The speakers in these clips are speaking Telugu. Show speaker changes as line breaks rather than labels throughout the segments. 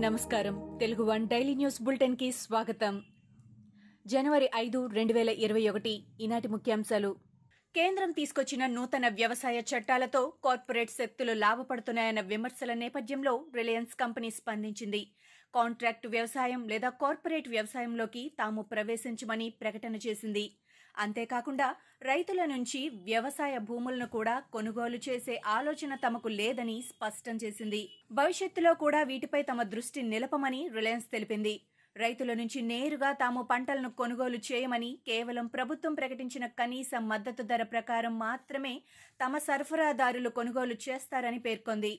నమస్కారం. తెలుగు వన్ డైలీ న్యూస్ బులెటిన్కి స్వాగతం. జనవరి ఐదు రెండు వేల ఇరవై ఒకటి ఈనాటి ముఖ్యాంశాలు. కేంద్రం తీసుకొచ్చిన నూతన వ్యవసాయ చట్టాలతో కార్పొరేట్ శక్తులు లాభపడుతున్నాయన్న విమర్శల నేపథ్యంలో రిలయన్స్ కంపెనీ స్పందించింది. కాంట్రాక్టు వ్యవసాయం లేదా కార్పొరేట్ వ్యవసాయంలోకి తాము ప్రవేశించమని ప్రకటన చేసింది. అంతేకాకుండా రైతుల నుంచి వ్యవసాయ భూములను కూడా కొనుగోలు చేసే ఆలోచన తమకు లేదని స్పష్టం చేసింది. భవిష్యత్తులో కూడా వీటిపై తమ దృష్టి నిలపమని రిలయన్స్ తెలిపింది. రైతుల నుంచి నేరుగా తాము పంటలను కొనుగోలు చేయమని కేవలం ప్రభుత్వం ప్రకటించిన కనీస మద్దతు ధర ప్రకారం మాత్రమే తమ సరఫరాదారులు కొనుగోలు చేస్తారని పేర్కొంది.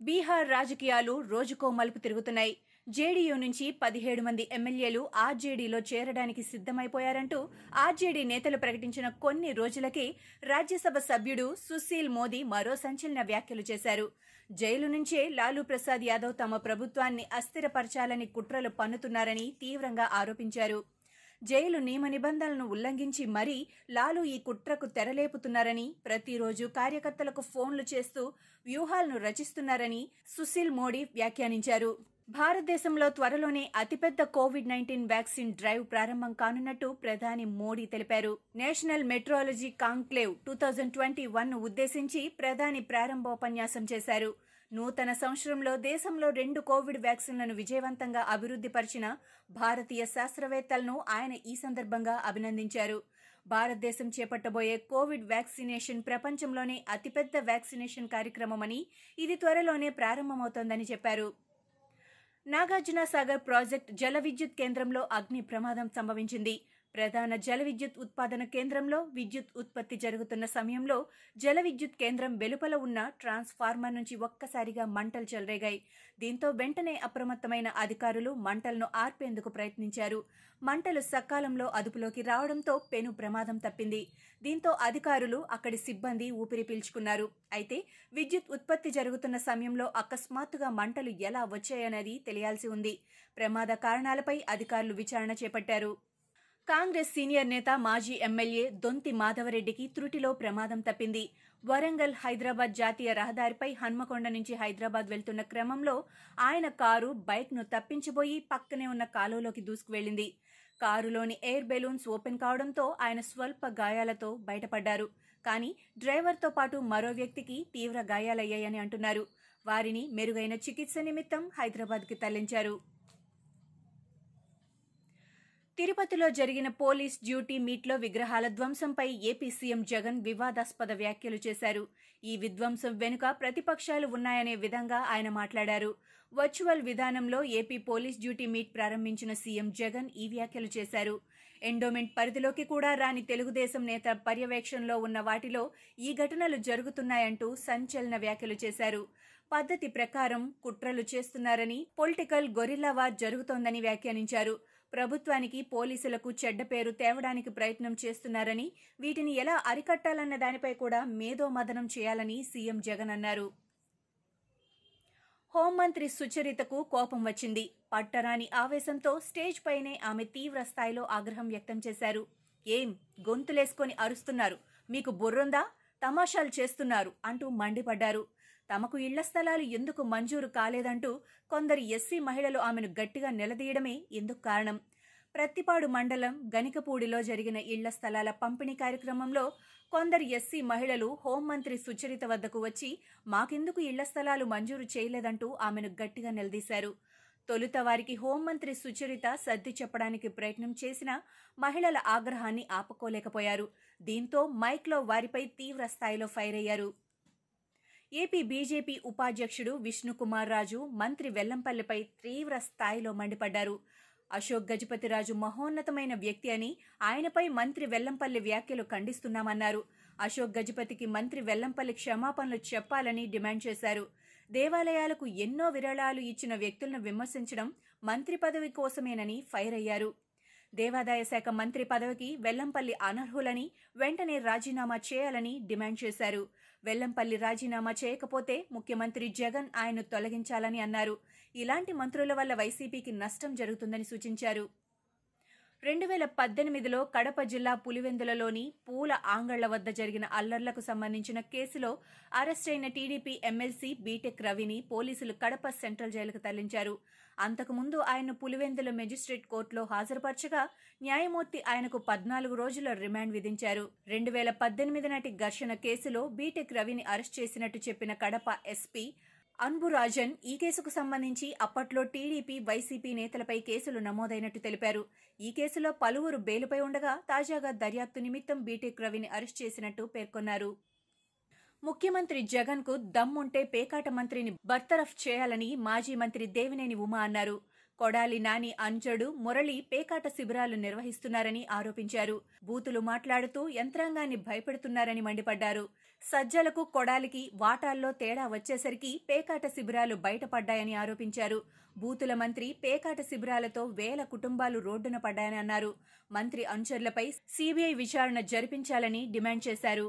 బీహార్ రాజకీయాలు రోజుకో మలుపు తిరుగుతున్నాయి. జేడీయూ నుంచి పదిహేడు మంది ఎమ్మెల్యేలు ఆర్జేడీలో చేరడానికి సిద్దమైపోయారంటూ ఆర్జేడీ నేతలు ప్రకటించిన కొన్ని రోజులకే రాజ్యసభ సభ్యుడు సుశీల్ మోదీ మరో సంచలన వ్యాఖ్యలు చేశారు. జైలు నుంచే లాలూ ప్రసాద్ యాదవ్ తమ ప్రభుత్వాన్ని అస్థిరపరచాలని కుట్రలు పన్నుతున్నారని తీవ్రంగా ఆరోపించారు. జైలు నియమ నిబంధనలను ఉల్లంఘించి మరీ లాలు ఈ కుట్రకు తెరలేపుతున్నారని ప్రతిరోజు కార్యకర్తలకు ఫోన్లు చేస్తూ వ్యూహాలను రచిస్తున్నారని సుశీల్ మోడీ వ్యాఖ్యానించారు. భారతదేశంలో త్వరలోనే అతిపెద్ద కోవిడ్ నైన్టీన్ వ్యాక్సిన్ డ్రైవ్ ప్రారంభం కానున్నట్టు ప్రధాని మోడీ తెలిపారు. National metrology conclave two thousand twenty one ఉద్దేశించి ప్రధాని ప్రారంభోపన్యాసం చేశారు. నూతన సంవత్సరంలో దేశంలో రెండు కోవిడ్ వ్యాక్సిన్లను విజయవంతంగా అభివృద్ధిపరిచిన భారతీయ శాస్త్రవేత్తలను ఆయన ఈ సందర్భంగా అభినందించారు. భారతదేశం చేపట్టబోయే కోవిడ్ వ్యాక్సినేషన్ ప్రపంచంలోనే అతిపెద్ద వ్యాక్సినేషన్ కార్యక్రమమని ఇది త్వరలోనే ప్రారంభమవుతోందని చెప్పారు. నాగార్జున సాగర్ ప్రాజెక్ట్ జల విద్యుత్ కేంద్రంలో అగ్ని ప్రమాదం సంభవించింది. ప్రధాన జల విద్యుత్ ఉత్పాదన కేంద్రంలో విద్యుత్ ఉత్పత్తి జరుగుతున్న సమయంలో జల విద్యుత్ కేంద్రం వెలుపల ఉన్న ట్రాన్స్ఫార్మర్ నుంచి ఒక్కసారిగా మంటలు చెలరేగాయి. దీంతో వెంటనే అప్రమత్తమైన అధికారులు మంటలను ఆర్పేందుకు ప్రయత్నించారు. మంటలు సకాలంలో అదుపులోకి రావడంతో పెను ప్రమాదం తప్పింది. దీంతో అధికారులు అక్కడి సిబ్బంది ఊపిరి పీల్చుకున్నారు. అయితే విద్యుత్ ఉత్పత్తి జరుగుతున్న సమయంలో అకస్మాత్తుగా మంటలు ఎలా వచ్చాయనేది తెలియాల్సి ఉంది. ప్రమాద కారణాలపై అధికారులు విచారణ చేపట్టారు. కాంగ్రెస్ సీనియర్ నేత మాజీ ఎమ్మెల్యే దొంతి మాధవరెడ్డికి త్రుటిలో ప్రమాదం తప్పింది. వరంగల్ హైదరాబాద్ జాతీయ రహదారిపై హన్మకొండ నుంచి హైదరాబాద్ వెళ్తున్న క్రమంలో ఆయన కారు బైక్ను తప్పించిపోయి పక్కనే ఉన్న కాలువలోకి దూసుకువెళ్ళింది కారులోని ఎయిర్ బెలూన్స్ ఓపెన్ కావడంతో ఆయన స్వల్ప గాయాలతో బయటపడ్డారు. కానీ డ్రైవర్తో పాటు మరో వ్యక్తికి తీవ్ర గాయాలయ్యాయని అంటున్నారు. వారిని మెరుగైన చికిత్స నిమిత్తం హైదరాబాద్కి తరలించారు. తిరుపతిలో జరిగిన పోలీస్ డ్యూటీ మీట్లో విగ్రహాల ధ్వంసంపై ఏపీ సీఎం జగన్ వివాదాస్పద వ్యాఖ్యలు చేశారు. ఈ విధ్వంసం వెనుక ప్రతిపక్షాలు ఉన్నాయనే విధంగా ఆయన మాట్లాడారు. వర్చువల్ విధానంలో ఏపీ పోలీస్ డ్యూటీ మీట్ ప్రారంభించిన సీఎం జగన్ ఈ వ్యాఖ్యలు చేశారు. ఎండోమెంట్ పరిధిలోకి కూడా రాని తెలుగుదేశం నేత పర్యవేక్షణలో ఉన్న వాటిలో ఈ ఘటనలు జరుగుతున్నాయంటూ సంచలన వ్యాఖ్యలు చేశారు. పద్ధతి ప్రకారం కుట్రలు చేస్తున్నారని పొలిటికల్ గొరిల్లా జరుగుతోందని వ్యాఖ్యానించారు. ప్రభుత్వానికి పోలీసులకు చెడ్డ పేరు తేవడానికి ప్రయత్నం చేస్తున్నారని వీటిని ఎలా అరికట్టాలన్న దానిపై కూడా మేధో మదనం చేయాలని సీఎం జగన్ అన్నారు. హోంమంత్రి సుచరితకు కోపం వచ్చింది. పట్టరాని ఆవేశంతో స్టేజ్ పైనే ఆమె తీవ్ర స్థాయిలో ఆగ్రహం వ్యక్తం చేశారు. ఏం గొంతులేసుకొని అరుస్తున్నారు. మీకు బుర్రుందా? తమాషాలు చేస్తున్నారు అంటూ మండిపడ్డారు. తమకు ఇళ్ళ స్థలాలు ఎందుకు మంజూరు కాలేదంటూ కొందరు ఎస్సీ మహిళలు ఆమెను గట్టిగా నిలదీయడమే ఇందుకు కారణం. ప్రత్తిపాడు మండలం గనికపూడిలో జరిగిన ఇళ్ళ స్థలాల పంపిణీ కార్యక్రమంలో కొందరు ఎస్సీ మహిళలు హోంమంత్రి సుచరిత వద్దకు వచ్చి మాకెందుకు ఇళ్ళ స్థలాలు మంజూరు చేయలేదంటూ ఆమెను గట్టిగా నిలదీశారు. తొలుత వారికి హోంమంత్రి సుచరిత సర్ది చెప్పడానికి ప్రయత్నం చేసినా మహిళల ఆగ్రహాన్ని ఆపుకోలేకపోయారు. దీంతో మైక్లో వారిపై తీవ్ర స్థాయిలో ఫైర్ అయ్యారు. ఏపీ బీజేపీ ఉపాధ్యక్షుడు విష్ణుకుమార్ రాజు మంత్రి వెల్లంపల్లిపై తీవ్ర స్థాయిలో మండిపడ్డారు. అశోక్ గజపతిరాజు మహోన్నతమైన వ్యక్తి అని ఆయనపై మంత్రి వెల్లంపల్లి వ్యాఖ్యలు ఖండిస్తున్నామన్నారు. అశోక్ గజపతికి మంత్రి వెల్లంపల్లి క్షమాపణలు చెప్పాలని డిమాండ్ చేశారు. దేవాలయాలకు ఎన్నో విరాళాలు ఇచ్చిన వ్యక్తులను విమర్శించడం మంత్రి పదవి కోసమేనని ఫైర్ అయ్యారు. దేవాదాయ శాఖ మంత్రి పదవికి వెల్లంపల్లి అనర్హులని వెంటనే రాజీనామా చేయాలని డిమాండ్ చేశారు. వెల్లంపల్లి రాజీనామా చేయకపోతే ముఖ్యమంత్రి జగన్ ఆయన్ను తొలగించాలని అన్నారు. ఇలాంటి మంత్రుల వల్ల వైసీపీకి నష్టం జరుగుతుందని సూచించారు. రెండు వేల పద్దెనిమిదిలో కడప జిల్లా పులివెందులలోని పూల ఆంగళ్ళ వద్ద జరిగిన అల్లర్లకు సంబంధించిన కేసులో అరెస్టైన టీడీపీ ఎమ్మెల్సీ బీటెక్ రవిని పోలీసులు కడప సెంట్రల్ జైలుకు తరలించారు. అంతకుముందు ఆయన పులివెందుల మెజిస్ట్రేట్ కోర్టులో హాజరుపరచగా న్యాయమూర్తి ఆయనకు పద్నాలుగు రోజుల రిమాండ్ విధించారు. రెండు వేల పద్దెనిమిది నాటి ఘర్షణ కేసులో బీటెక్ రవిని అరెస్ట్ చేసినట్టు చెప్పిన కడప ఎస్పీ అన్బు రాజన్ ఈ కేసుకు సంబంధించి అప్పట్లో టీడీపీ వైసీపీ నేతలపై కేసులు నమోదైనట్టు తెలిపారు. ఈ కేసులో పలువురు బెయిలుపై ఉండగా తాజాగా దర్యాప్తు నిమిత్తం బీటెక్ రవిని అరెస్ట్ చేసినట్టు పేర్కొన్నారు. ముఖ్యమంత్రి జగన్కు దమ్ముంటే పేకాట మంత్రిని బర్తరఫ్ చేయాలని మాజీ మంత్రి దేవినేని ఉమా అన్నారు. కొడాలి నాని అంజడు మురళి పేకాట శిబిరాలు నిర్వహిస్తున్నారని ఆరోపించారు. బూతులు మాట్లాడుతూ యంత్రాంగాన్ని భయపెడుతున్నారని మండిపడ్డారు. సజ్జలకు కొడాలికి వాటాల్లో తేడా వచ్చేసరికి పేకాట శిబిరాలు బయటపడ్డాయని ఆరోపించారు. బూతుల మంత్రి పేకాట శిబిరాలతో వేల కుటుంబాలు రోడ్డున పడ్డాయని అన్నారు. మంత్రి అనుచరులపై సీబీఐ విచారణ జరిపించాలని డిమాండ్ చేశారు.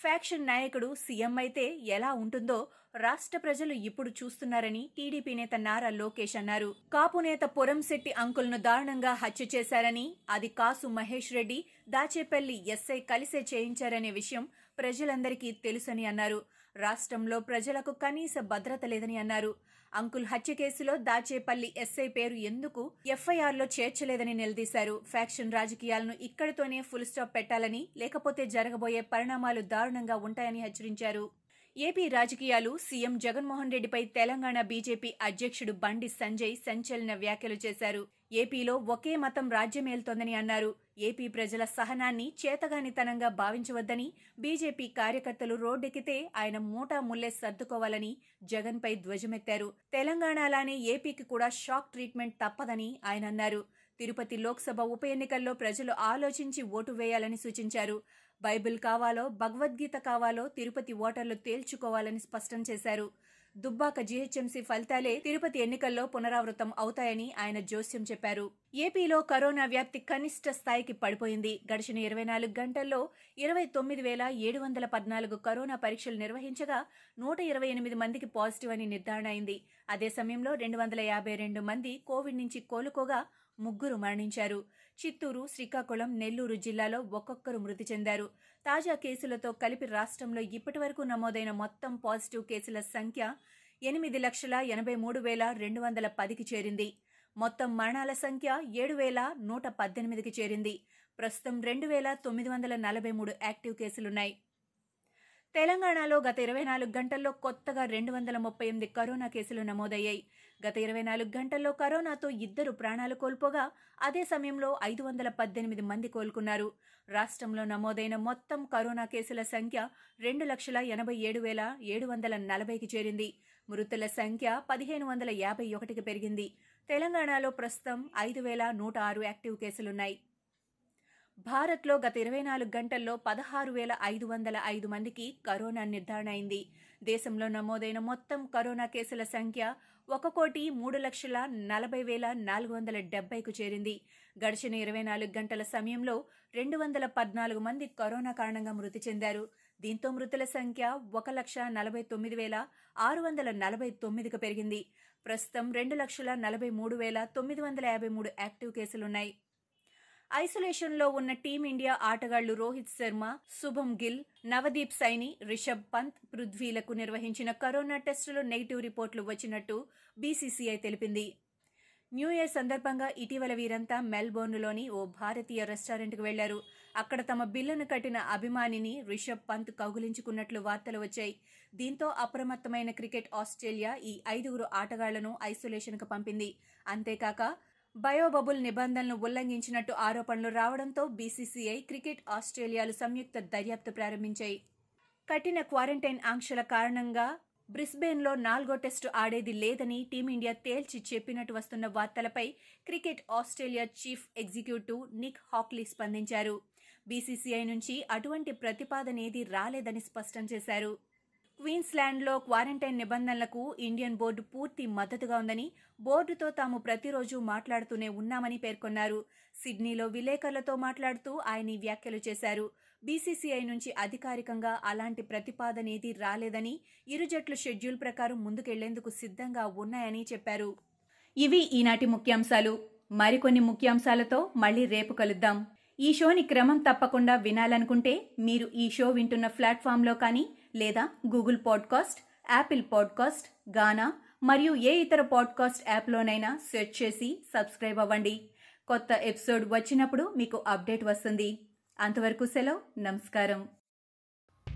ఫ్యాక్షన్ నాయకుడు సీఎం అయితే ఎలా ఉంటుందో రాష్ట్ర ప్రజలు ఇప్పుడు చూస్తున్నారని టీడీపీ నేత నారా లోకేష్ అన్నారు. కాపు నేత పొరంశెట్టి అంకుల్ను దారుణంగా హత్య చేశారని అది కాసు మహేష్ రెడ్డి దాచేపల్లి ఎస్ఐ కలిసే చేయించారనే విషయం ప్రజలందరికీ తెలుసని అన్నారు. రాష్ట్రంలో ప్రజలకు కనీస భద్రత లేదని అన్నారు. అంకుల్ హత్య కేసులో దాచేపల్లి ఎస్ఐ పేరు ఎందుకు ఎఫ్ఐఆర్లో చేర్చలేదని నిలదీశారు. ఫ్యాక్షన్ రాజకీయాలను ఇక్కడితోనే ఫుల్ స్టాప్ పెట్టాలని లేకపోతే జరగబోయే పరిణామాలు దారుణంగా ఉంటాయని హెచ్చరించారు. ఏపీ రాజకీయాలు సీఎం జగన్మోహన్ రెడ్డిపై తెలంగాణ బీజేపీ అధ్యక్షుడు బండి సంజయ్ సంచలన వ్యాఖ్యలు చేశారు. ఏపీలో ఒకే మతం రాజ్యమేల్తోందని అన్నారు. ఏపీ ప్రజల సహనాన్ని చేతగానితనంగా భావించవద్దని బీజేపీ కార్యకర్తలు రోడ్డెక్కితే ఆయన మూటా ముల్లే సర్దుకోవాలని జగన్పై ధ్వజమెత్తారు. తెలంగాణలానే ఏపీకి కూడా షాక్ ట్రీట్మెంట్ తప్పదని ఆయన అన్నారు. తిరుపతి లోక్సభ ఉప ఎన్నికల్లో ప్రజలు ఆలోచించి ఓటు వేయాలని సూచించారు. బైబిల్ కావాలో భగవద్గీత కావాలో తిరుపతి ఓటర్లు తేల్చుకోవాలని స్పష్టం చేశారు. దుబ్బాక జీహెచ్ఎంసీ ఫలితాలే తిరుపతి ఎన్నికల్లో పునరావృతం అవుతాయని ఆయన జోస్యం చెప్పారు. ఏపీలో కరోనా వ్యాప్తి కనిష్ట స్థాయికి పడిపోయింది. గడిచిన ఇరవై నాలుగు గంటల్లో ఇరవై తొమ్మిది వేల ఏడు వందల పద్నాలుగు కరోనా పరీక్షలు నిర్వహించగా నూట ఇరవై ఎనిమిది మందికి పాజిటివ్ అని నిర్ధారణ అయింది. అదే సమయంలో రెండు వందల యాభై రెండు మంది కోవిడ్ నుంచి కోలుకోగా ముగ్గురు మరణించారు. చిత్తూరు శ్రీకాకుళం నెల్లూరు జిల్లాలో ఒక్కొక్కరు మృతి చెందారు. తాజా కేసులతో కలిపి రాష్ట్రంలో ఇప్పటివరకు నమోదైన మొత్తం పాజిటివ్ కేసుల సంఖ్య ఎనిమిది లక్షల ఎనభై మూడు వేల రెండు వందల పదికి చేరింది. మొత్తం మరణాల సంఖ్య ఏడు వేల నూట పద్దెనిమిదికి చేరింది. ప్రస్తుతం రెండు వేల తొమ్మిది వందల నలభై మూడు యాక్టివ్ కేసులున్నాయి. తెలంగాణలో గత ఇరవై నాలుగు గంటల్లో కొత్తగా రెండు వందల ముప్పై ఎనిమిది కరోనా కేసులు నమోదయ్యాయి. గత ఇరవై నాలుగు గంటల్లో కరోనాతో ఇద్దరు ప్రాణాలు కోల్పోగా అదే సమయంలో ఐదు వందల పద్దెనిమిది మంది కోలుకున్నారు. రాష్ట్రంలో నమోదైన మొత్తం కరోనా కేసుల సంఖ్య రెండు లక్షల ఎనభై ఏడు వేల ఏడు వందల నలభైకి చేరింది. మృతుల సంఖ్య పదిహేను వందల యాభై ఒకటికి పెరిగింది. తెలంగాణలో ప్రస్తుతం ఐదు వేల నూట ఆరు యాక్టివ్ కేసులున్నాయి. భారత్లో గత ఇరవై నాలుగు గంటల్లో పదహారు వేల ఐదు వందల ఐదు మందికి కరోనా నిర్ధారణ అయింది. దేశంలో నమోదైన మొత్తం కరోనా కేసుల సంఖ్య ఒక కోటి మూడు లక్షల నలభై వేల నాలుగు వందల డెబ్బైకు చేరింది. గడిచిన ఇరవై నాలుగు గంటల సమయంలో రెండు వందల పద్నాలుగు మంది కరోనా కారణంగా మృతి చెందారు. దీంతో మృతుల సంఖ్య ఒక లక్ష నలభై తొమ్మిది వేల ఆరు వందల నలభై తొమ్మిదికి పెరిగింది. ప్రస్తుతం రెండు లక్షల నలభై మూడు వేల తొమ్మిది వందల యాభై మూడు యాక్టివ్ కేసులున్నాయి. ఐసోలేషన్లో ఉన్న టీమిండియా ఆటగాళ్ళు రోహిత్ శర్మ శుభం గిల్ నవదీప్ సైని రిషబ్ పంత్ పృథ్వీలకు నిర్వహించిన కరోనా టెస్టులో నెగిటివ్ రిపోర్టులు వచ్చినట్టు బీసీసీఐ తెలిపింది. న్యూ ఇయర్ సందర్భంగా ఇటీవల వీరంతా మెల్బోర్న్లోని ఓ భారతీయ రెస్టారెంట్కు వెళ్ళారు. అక్కడ తమ బిల్లును కట్టిన అభిమానిని రిషబ్ పంత్ కౌగులించుకున్నట్లు వార్తలు వచ్చాయి. దీంతో అప్రమత్తమైన క్రికెట్ ఆస్ట్రేలియా ఈ ఐదుగురు ఆటగాళ్ళను ఐసోలేషన్కు పంపింది. అంతేకాక బయోబబుల్ నిబంధనలను ఉల్లంఘించినట్టు ఆరోపణలు రావడంతో బీసీసీఐ క్రికెట్ ఆస్ట్రేలియాలు సంయుక్త దర్యాప్తు ప్రారంభించాయి. కఠిన క్వారంటైన్ ఆంక్షల కారణంగా బ్రిస్బేన్లో నాలుగో టెస్టు ఆడేది లేదని టీమిండియా తేల్చి చెప్పినట్టు వస్తున్న వార్తలపై Cricket Australia chief executive Nick Hockley స్పందించారు. బీసీసీఐ నుంచి అటువంటి ప్రతిపాదనేది రాలేదని స్పష్టం చేశారు. క్వీన్స్లాండ్లో క్వారంటైన్ నిబంధనలకు ఇండియన్ బోర్డు పూర్తి మద్దతుగా ఉందని బోర్డుతో తాము ప్రతిరోజు మాట్లాడుతూనే ఉన్నామని పేర్కొన్నారు. సిడ్నీలో విలేకరులతో మాట్లాడుతూ ఆయన ఈ వ్యాఖ్యలు చేశారు. బీసీసీఐ నుంచి అధికారికంగా అలాంటి ప్రతిపాదన ఏదీ రాలేదని ఇరు జట్లు షెడ్యూల్ ప్రకారం ముందుకెళ్ళేందుకు సిద్ధంగా ఉన్నాయని చెప్పారు. ఇవి ఈనాటి ముఖ్యాంశాలు. మరికొన్ని ముఖ్యాంశాలతో మళ్ళీ రేపు కలుద్దాం. ఈ షోని క్రమం తప్పకుండా వినాలనుకుంటే మీరు ఈ షో వింటున్న ప్లాట్ఫామ్లో కానీ లేదా Google podcast Apple podcast Gaana మరియు ఏ ఇతర పాడ్కాస్ట్ యాప్లోనైనా సెర్చ్ చేసి సబ్స్క్రైబ్ అవ్వండి. కొత్త ఎపిసోడ్ వచ్చినప్పుడు మీకు అప్డేట్ వస్తుంది. అంతవరకు సెలవు. నమస్కారం.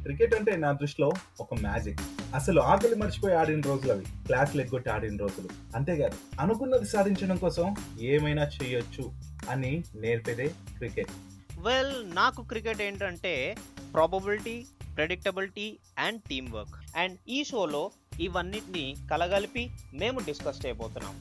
క్రికెట్ అంటే నా దృష్టిలో ఒక మ్యాజిక్. అసలు ఆకలి మర్చిపోయి ఆడిన రోజులు అవి క్లాస్ ఎగ్గొట్టి ఆడిన రోజులు. అంతేకాదు అనుకున్నది సాధించడం కోసం ఏమైనా చేయొచ్చు అని నేర్పేదే క్రికెట్.
వెల్ నాకు క్రికెట్ ఏంటంటే probability predictability and team work and ఈ షోలో ఇవన్నిటిని కలగలిపి మేము డిస్కస్ చేయబోతున్నాం.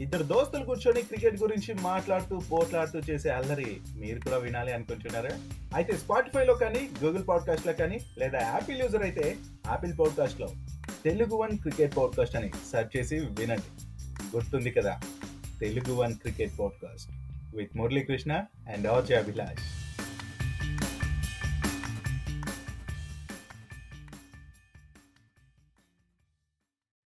ఇద్దరు దోస్తులు కూర్చొని క్రికెట్ గురించి మాట్లాడుతూ పోట్లాడుతూ చేసే అల్లరి మీరు కూడా వినాలి అనుకుంటున్నారా అయితే స్పాటిఫైలో కానీ గూగుల్ పాడ్కాస్ట్లో కానీ లేదా యాపిల్ యూజర్ అయితే యాపిల్ పాడ్కాస్ట్లో తెలుగు వన్ క్రికెట్ పాడ్కాస్ట్ అని సెర్చ్ చేసి వినండి. గుర్తుంది కదా Telugu one cricket podcast with Muralikrishna and RJ Abhilash